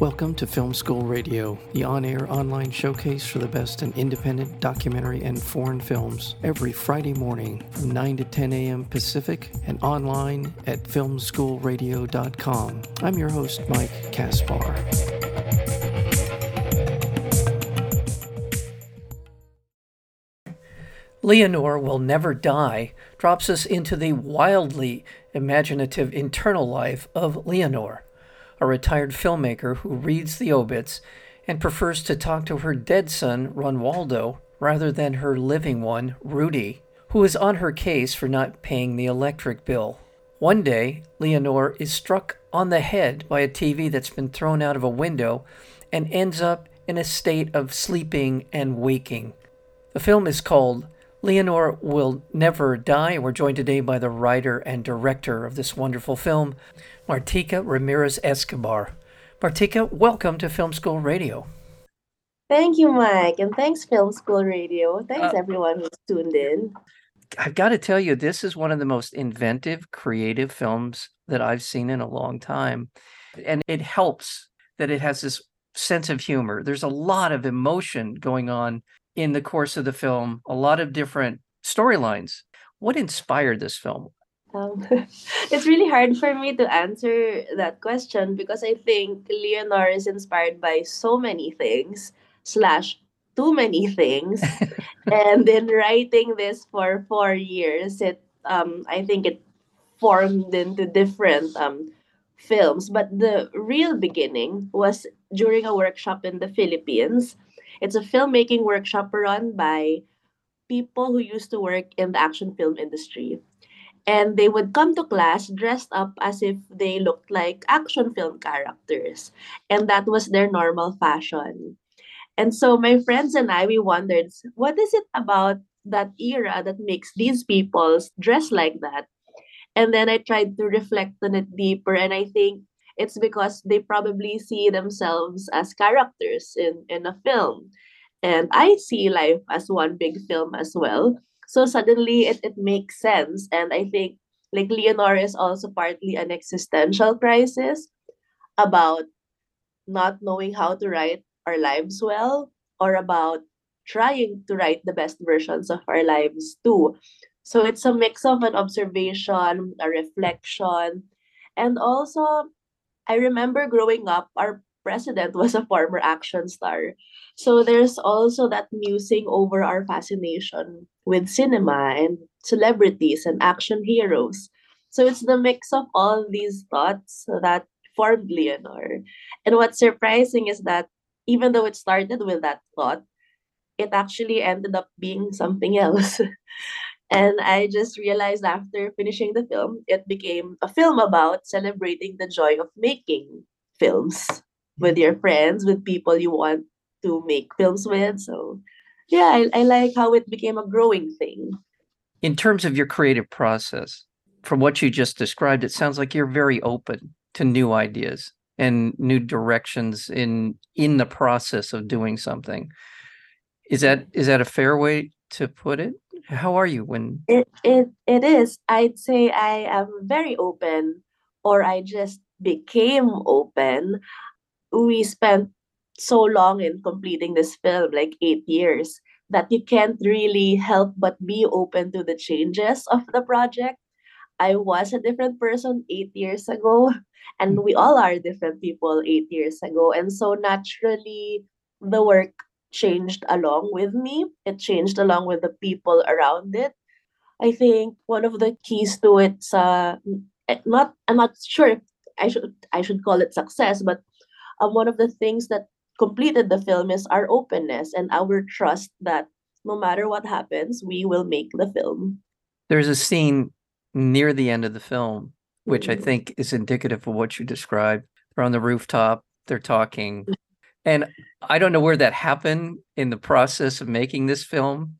Welcome to Film School Radio, the on air online showcase for the best in independent documentary and foreign films, every Friday morning from 9 to 10 a.m. Pacific and online at filmschoolradio.com. I'm your host, Mike Kaspar. Leonor Will Never Die drops us into the wildly imaginative internal life of Leonor, a retired filmmaker who reads the obits and prefers to talk to her dead son, Ronaldo, rather than her living one, Rudy, who is on her case for not paying the electric bill. One day, Leonor is struck on the head by a TV that's been thrown out of a window and ends up in a state of sleeping and waking. The film is called Leonor Will Never Die. We're joined today by the writer and director of this wonderful film, Martika Ramirez Escobar. Martika, welcome to Film School Radio. Thank you, Mike, and thanks, Film School Radio. Thanks, uh, everyone who's tuned in. I've got to tell you, this is one of the most inventive, creative films that I've seen in a long time. And it helps that it has this sense of humor. There's a lot of emotion going on in the course of the film, a lot of different storylines. What inspired this film? Um, it's really hard for me to answer that question because I think Leonor is inspired by so many things, slash, too many things. and in writing this for four years, it um, I think it formed into different um, films. But the real beginning was during a workshop in the Philippines it's a filmmaking workshop run by people who used to work in the action film industry. And they would come to class dressed up as if they looked like action film characters. And that was their normal fashion. And so my friends and I, we wondered, what is it about that era that makes these people dress like that? And then I tried to reflect on it deeper. And I think it's because they probably see themselves as characters in, in a film. And I see life as one big film as well. So suddenly it, it makes sense. And I think like Leonor is also partly an existential crisis about not knowing how to write our lives well or about trying to write the best versions of our lives too. So it's a mix of an observation, a reflection, and also I remember growing up, our president was a former action star. So there's also that musing over our fascination with cinema and celebrities and action heroes. So it's the mix of all these thoughts that formed Leonor. And what's surprising is that even though it started with that thought, it actually ended up being something else. And I just realized after finishing the film, it became a film about celebrating the joy of making films with your mm-hmm. friends, with people you want to make films with. So, yeah, I, I like how it became a growing thing. In terms of your creative process, from what you just described, it sounds like you're very open to new ideas and new directions in in the process of doing something. Is that is that a fair way to put it? How are you when it it, it is. I'd say I am very open or I just became open. We spent so long in completing this film, like eight years, that you can't really help but be open to the changes of the project. I was a different person eight years ago, and we all are different people eight years ago. And so naturally, the work changed along with me. It changed along with the people around it. I think one of the keys to it's uh, not I'm not sure I should I should call it success, but um, one of the things that completed the film is our openness and our trust that no matter what happens, we will make the film. There's a scene near the end of the film, which mm-hmm. I think is indicative of what you described. They're on the rooftop, they're talking, and I don't know where that happened in the process of making this film.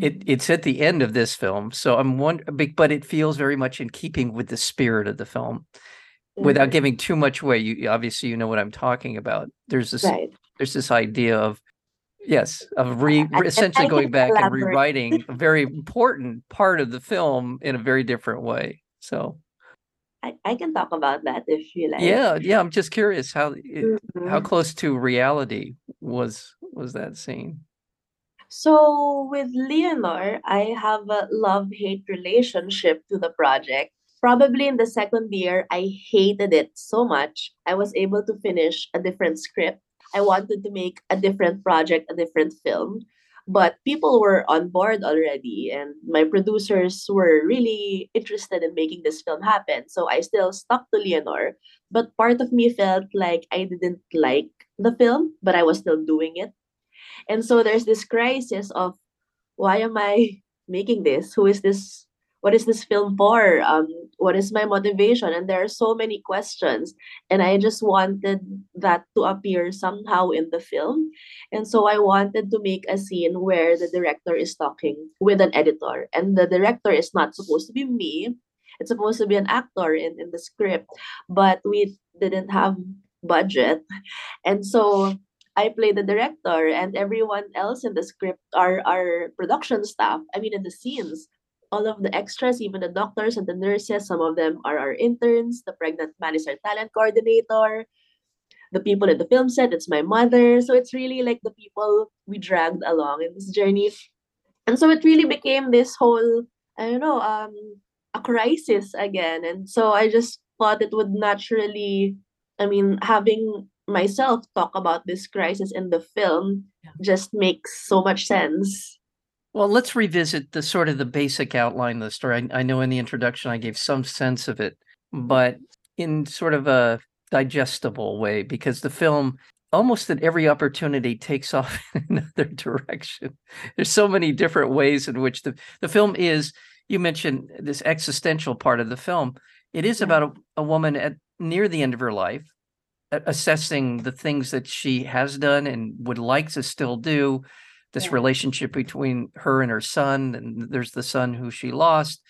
It mm-hmm. it's at the end of this film, so I'm wondering, but it feels very much in keeping with the spirit of the film, without mm-hmm. giving too much away. You obviously you know what I'm talking about. There's this right. there's this idea of yes of re, essentially going back and rewriting a very important part of the film in a very different way. So I, I can talk about that if you like. Yeah, yeah. I'm just curious how it, how Mhm. close to reality was was that scene? So with Leonor, I have a love-hate relationship to the project. Probably in the second year, I hated it so much. I was able to finish a different script. I wanted to make a different project, a different film. But people were on board already, and my producers were really interested in making this film happen. So I still stuck to Leonor. But part of me felt like I didn't like the film, but I was still doing it and so there's this crisis of why am I making this? Who is this? What is this film for? Um, what is my motivation? And there are so many questions. And I just wanted that to appear somehow in the film. And so I wanted to make a scene where the director is talking with an editor. And the director is not supposed to be me. It's supposed to be an actor in, in the script. But we didn't have budget. And so I play the director and everyone else in the script are our production staff. I mean in the scenes. All of the extras, even the doctors and the nurses, some of them are our interns. The pregnant man is our talent coordinator. The people in the film set, it's my mother. So it's really like the people we dragged along in this journey. And so it really became this whole, I don't know, um, a crisis again. And so I just thought it would naturally, I mean, having myself talk about this crisis in the film Yeah. just makes so much sense. Well, let's revisit the sort of the basic outline of the story. I, I know in the introduction I gave some sense of it, but in sort of a digestible way, because the film almost at every opportunity takes off in another direction. There's so many different ways in which the, the film is, you mentioned this existential part of the film. It is Yeah. about a, a woman at near the end of her life, assessing the things that she has done and would like to still do this Yeah. relationship between her and her son and there's the son who she lost.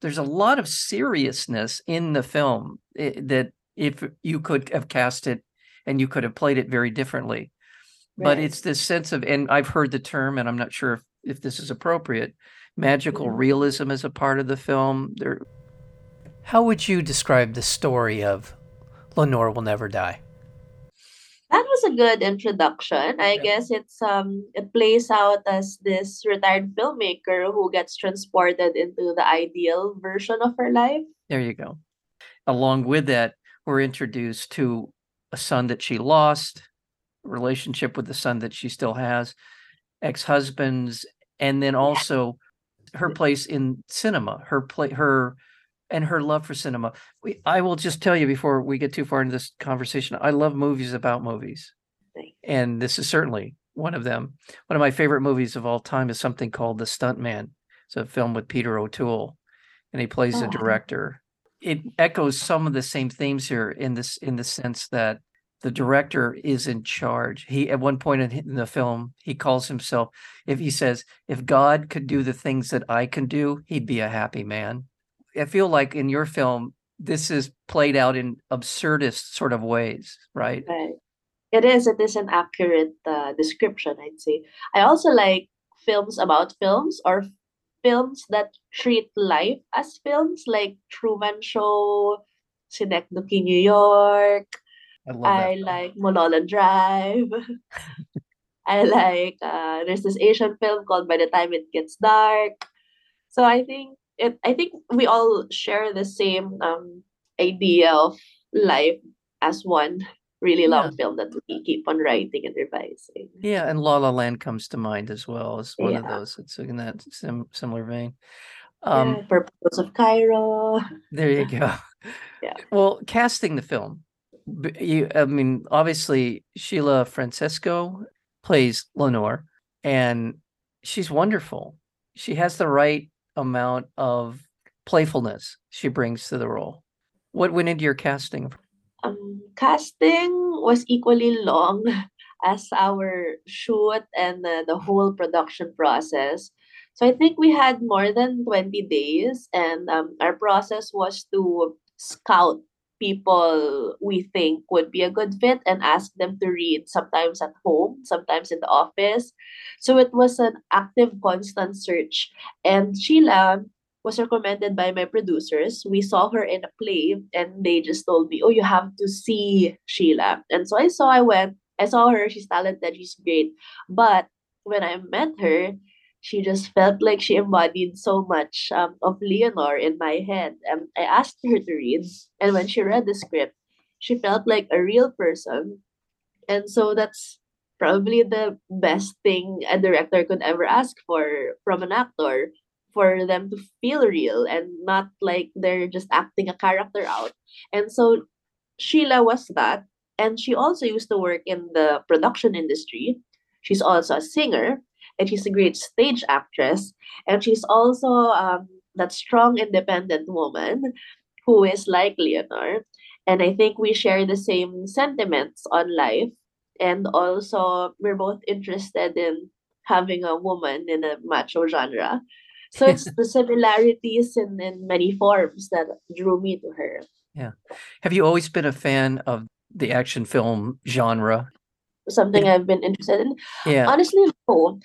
There's a lot of seriousness in the film that if you could have cast it and you could have played it very differently. But it's this sense of and i've heard the term and i'm not sure if, if this is appropriate magical Mhm. realism is a part of the film. There how would you describe the story of lenore will never die That was a good introduction. I Yeah. guess it's um it plays out as this retired filmmaker who gets transported into the ideal version of her life. There you go. Along with that, we're introduced to a son that she lost, relationship with the son that she still has, ex-husbands, and then also her place in cinema, her play her and her love for cinema. We, I will just tell you before we get too far into this conversation, I love movies about movies. And this is certainly one of them. One of my favorite movies of all time is something called The Stuntman. It's a film with Peter O'Toole, and he plays Oh. director. It echoes some of the same themes here in this in the sense that the director is in charge. He at one point in the film, he calls himself if he says, if God could do the things that I can do, he'd be a happy man. I feel like in your film, this is played out in absurdist sort of ways, right? Right. It is. It is an accurate uh, description, I'd say. I also like films about films or films that treat life as films, like Truman Show, Synecdoche, New York. I love I like Mulholland Drive. I like uh, there's this Asian film called By the Time It Gets Dark. So I think it. I think we all share the same um idea of life as one really Yeah. long film that we keep on writing and revising. Yeah, and La La Land comes to mind as well as one of those. It's in that sim- similar vein. Yeah, Um, Purple Rose of Cairo. there you go. Yeah. Well, casting the film, you, I mean, obviously Sheila Francisco plays Lenore, and she's wonderful. She has the right amount of playfulness she brings to the role. What went into your casting? Um, casting was equally long as our shoot and uh, the whole production process. So I think we had more than 20 days, and um, our process was to scout people we think would be a good fit and ask them to read, sometimes at home, sometimes in the office. So it was an active, constant search. And Sheila was recommended by my producers. We saw her in a play and they just told me, Oh, you have to see Sheila. And so I saw, I went, I saw her, she's talented, she's great. But when I met her, she just felt like she embodied so much um, of Leonor in my head. And I asked her to read, and when she read the script, she felt like a real person. And so that's probably the best thing a director could ever ask for from an actor for them to feel real and not like they're just acting a character out. And so Sheila was that. And she also used to work in the production industry. She's also a singer and she's a great stage actress. And she's also um, that strong, independent woman who is like Leonor. And I think we share the same sentiments on life and also we're both interested in having a woman in a macho genre. So it's the similarities in, in many forms that drew me to her. Yeah. Have you always been a fan of the action film genre? Something I've been interested in? Yeah. Honestly, no.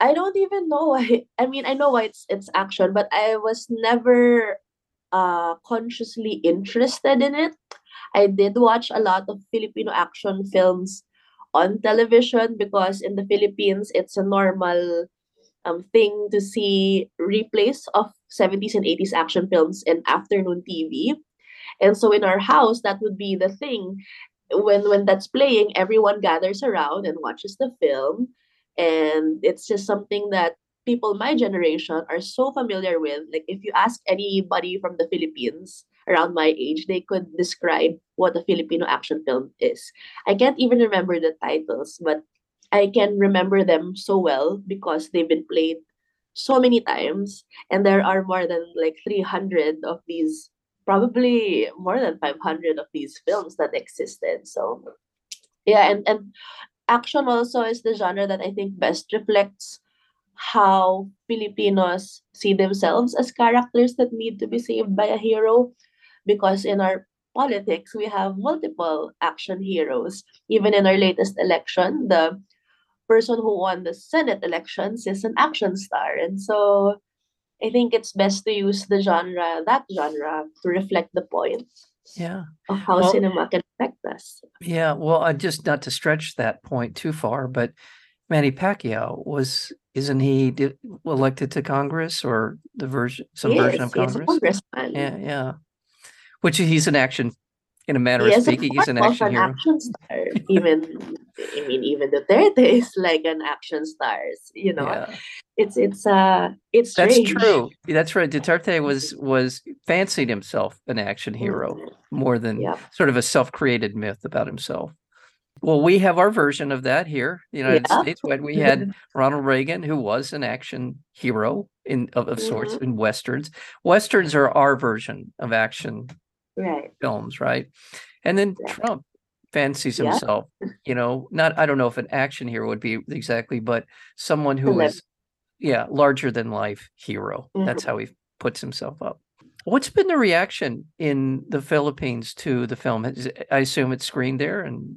I don't even know why. I mean, I know why it's it's action, but I was never uh consciously interested in it. I did watch a lot of Filipino action films on television because in the Philippines it's a normal um, thing to see replays of 70s and 80s action films in afternoon TV. And so in our house, that would be the thing. When when that's playing, everyone gathers around and watches the film. And it's just something that people my generation are so familiar with. Like if you ask anybody from the Philippines around my age, they could describe what a Filipino action film is. I can't even remember the titles, but I can remember them so well because they've been played so many times and there are more than like 300 of these probably more than 500 of these films that existed so yeah and and action also is the genre that i think best reflects how Filipinos see themselves as characters that need to be saved by a hero. Because in our politics, we have multiple action heroes. Even in our latest election, the person who won the Senate elections is an action star. And so I think it's best to use the genre, that genre, to reflect the point Yeah. of how Well- cinema can affect us. Yeah. Well, I just not to stretch that point too far, but Manny Pacquiao was, isn't he di- elected to Congress or the version, some He version is, of he is a Congress? congressman. Yeah. Yeah. Which he's an action, in a manner He of speaking, he's an action an hero. action star. Even I mean, even Duterte is like an action star. You know, Yeah. it's it's uh it's That's strange. true. That's right. Duterte was was fancied himself an action hero Mhm. more than Yeah. sort of a self-created myth about himself. Well, we have our version of that here, the United Yeah. States. When we had Ronald Reagan, who was an action hero in of, of sorts Mm-hmm. in westerns. Westerns are our version of action right. films, right? And then. Trump fancies Yeah. himself, you know, not I don't know if an action hero would be exactly, but someone who is, yeah, larger than life hero. That's how he puts himself up. What's been the reaction in the Philippines to the film? I assume it's screened there and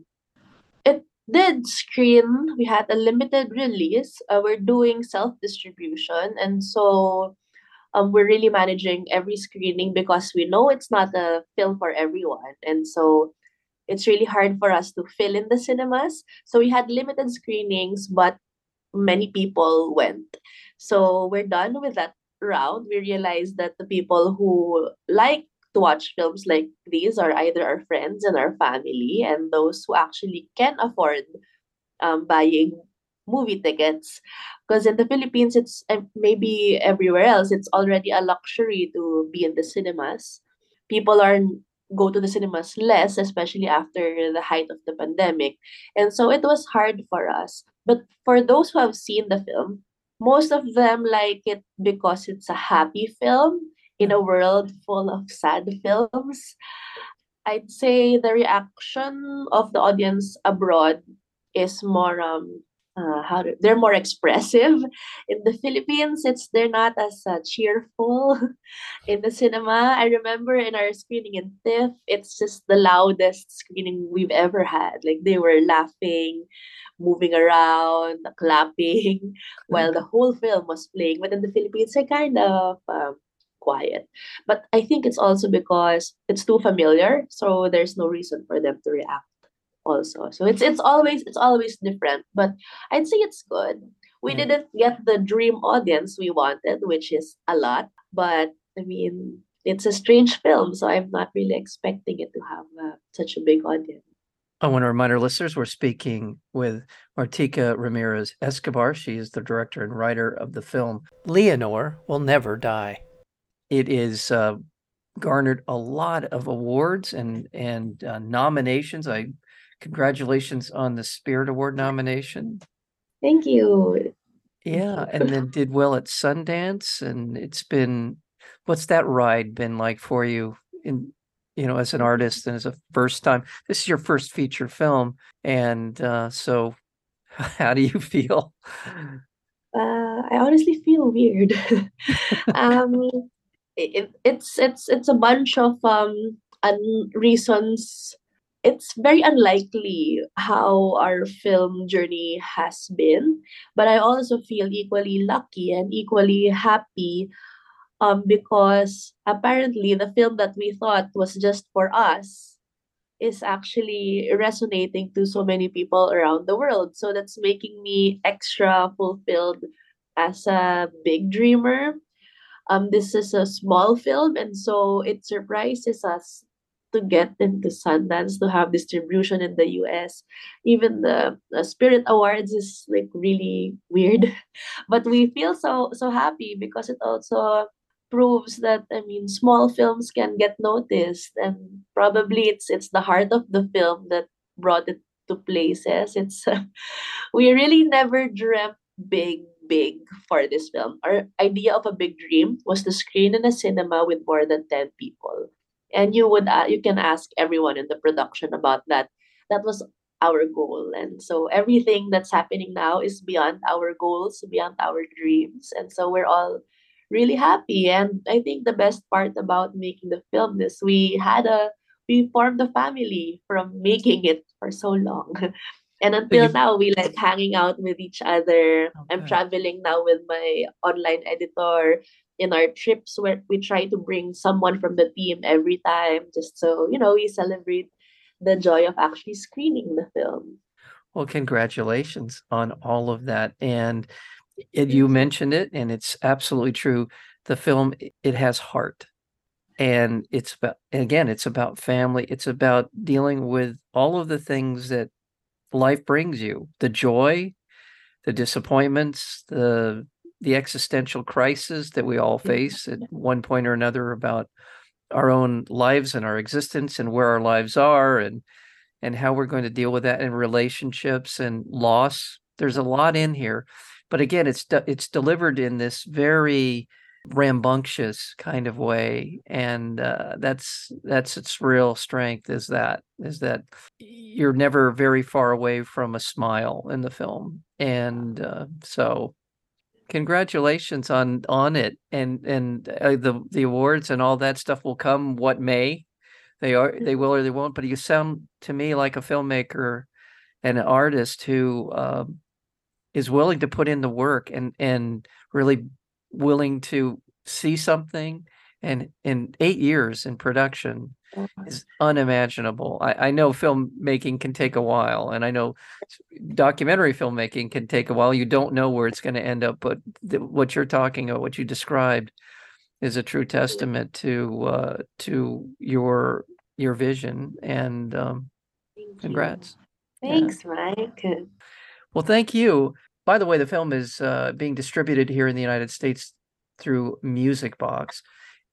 It did screen. We had a limited release. Uh, we're doing self distribution, and so um, we're really managing every screening because we know it's not a film for everyone, and so it's really hard for us to fill in the cinemas. So we had limited screenings, but many people went. So we're done with that round. We realized that the people who like to watch films like these are either our friends and our family and those who actually can afford um, buying movie tickets because in the philippines it's maybe everywhere else it's already a luxury to be in the cinemas people are go to the cinemas less especially after the height of the pandemic. And so it was hard for us. But for those who have seen the film most of them like it because it's a happy film in a world full of sad films. I'd say the reaction of the audience abroad is more um uh, how they're more expressive. In the philippines it's they're not as uh, cheerful in the cinema. I remember in our screening in tiff it's just the loudest screening we've ever had. Like they were laughing moving around clapping while the whole film was playing. But in the philippines they're kind of um, quiet. But I think it's also because it's too familiar, so there's no reason for them to react also. So it's it's always it's always different, but I'd say it's good. We Yeah. didn't get the dream audience we wanted, which is a lot, but I mean, it's a strange film, so I'm not really expecting it to have uh, such a big audience. I want to remind our listeners we're speaking with Martika Ramirez Escobar. She is the director and writer of the film Leonor Will Never Die. It is uh, garnered a lot of awards and and uh, nominations. I congratulations on the Spirit Award nomination. Thank you. Yeah, and then did well at Sundance, and it's been what's that ride been like for you in you know as an artist and as a first time this is your first feature film and uh so how do you feel Uh, I honestly feel weird. um, it, it's it's it's a bunch of um un- reasons. It's very unlikely how our film journey has been, but I also feel equally lucky and equally happy um because apparently the film that we thought was just for us is actually resonating to so many people around the world. So that's making me extra fulfilled as a big dreamer. Um, this is a small film, and so it surprises us to get into Sundance to have distribution in the US. Even the, the Spirit Awards is like really weird, but we feel so so happy because it also proves that I mean small films can get noticed and probably it's it's the heart of the film that brought it to places. It's we really never dreamt big big for this film. Our idea of a big dream was to screen in a cinema with more than 10 people. And you would uh, you can ask everyone in the production about that. That was our goal. And so everything that's happening now is beyond our goals, beyond our dreams. And so we're all really happy. And I think the best part about making the film is we had a we formed a family from making it for so long. And until you've- now, we like hanging out with each other. I'm traveling now with my online editor. In our trips, where we try to bring someone from the team every time, just so you know, we celebrate the joy of actually screening the film. well congratulations on all of that. And it, you mentioned it and it's absolutely true. The film it has heart. And it's about again it's about family. It's about dealing with all of the things that life brings you. The joy the disappointments the the existential crisis that we all face at one point or another about our own lives and our existence and where our lives are and and how we're going to deal with that in relationships and loss. There's a lot in here but again it's it's delivered in this very rambunctious kind of way. And uh, that's that's its real strength is that is that you're never very far away from a smile in the film. And uh, so congratulations on on it and and uh, the the awards and all that stuff will come what may. They are they will or they won't but you sound to me like a filmmaker and an artist who um, is willing to put in the work and and really willing to see something and in eight years in production is unimaginable. I, I know filmmaking can take a while, and I know documentary filmmaking can take a while. You don't know where it's going to end up, but th- what you're talking about, what you described, is a true testament to uh, to your your vision. And um, Thank you. congrats. Yeah. Thanks, Mike. Well, thank you. By the way, the film is uh, being distributed here in the United States through Music Box,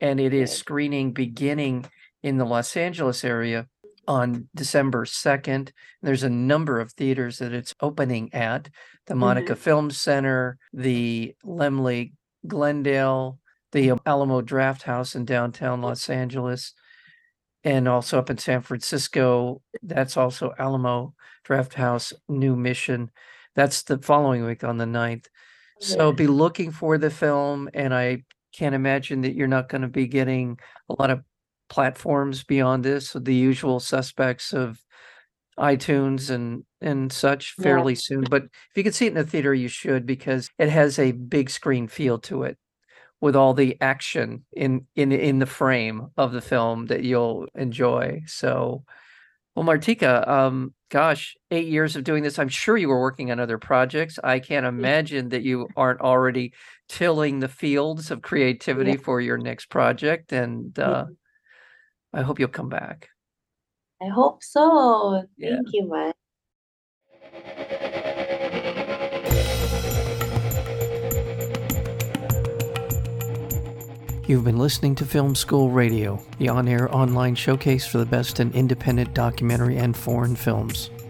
and it is screening beginning in the Los Angeles area on December 2nd. There's a number of theaters that it's opening at the mm-hmm. Monica Film Center, the Laemmle Glendale, the Alamo Drafthouse in downtown Los Angeles, and also up in San Francisco. That's also Alamo Drafthouse New Mission. That's the following week on the 9th. So be looking for the film, and I can't imagine that you're not going to be getting a lot of platforms beyond this, so the usual suspects of iTunes and and such Yeah. fairly soon. But if you can see it in the theater, you should because it has a big screen feel to it, with all the action in in in the frame of the film that you'll enjoy. So, well, Martika, um, gosh, eight years of doing this. I'm sure you were working on other projects. I can't imagine that you aren't already tilling the fields of creativity yeah. for your next project. And uh, I hope you'll come back. I hope so. Thank you, man. You've been listening to Film School Radio, the on air online showcase for the best in independent documentary and foreign films.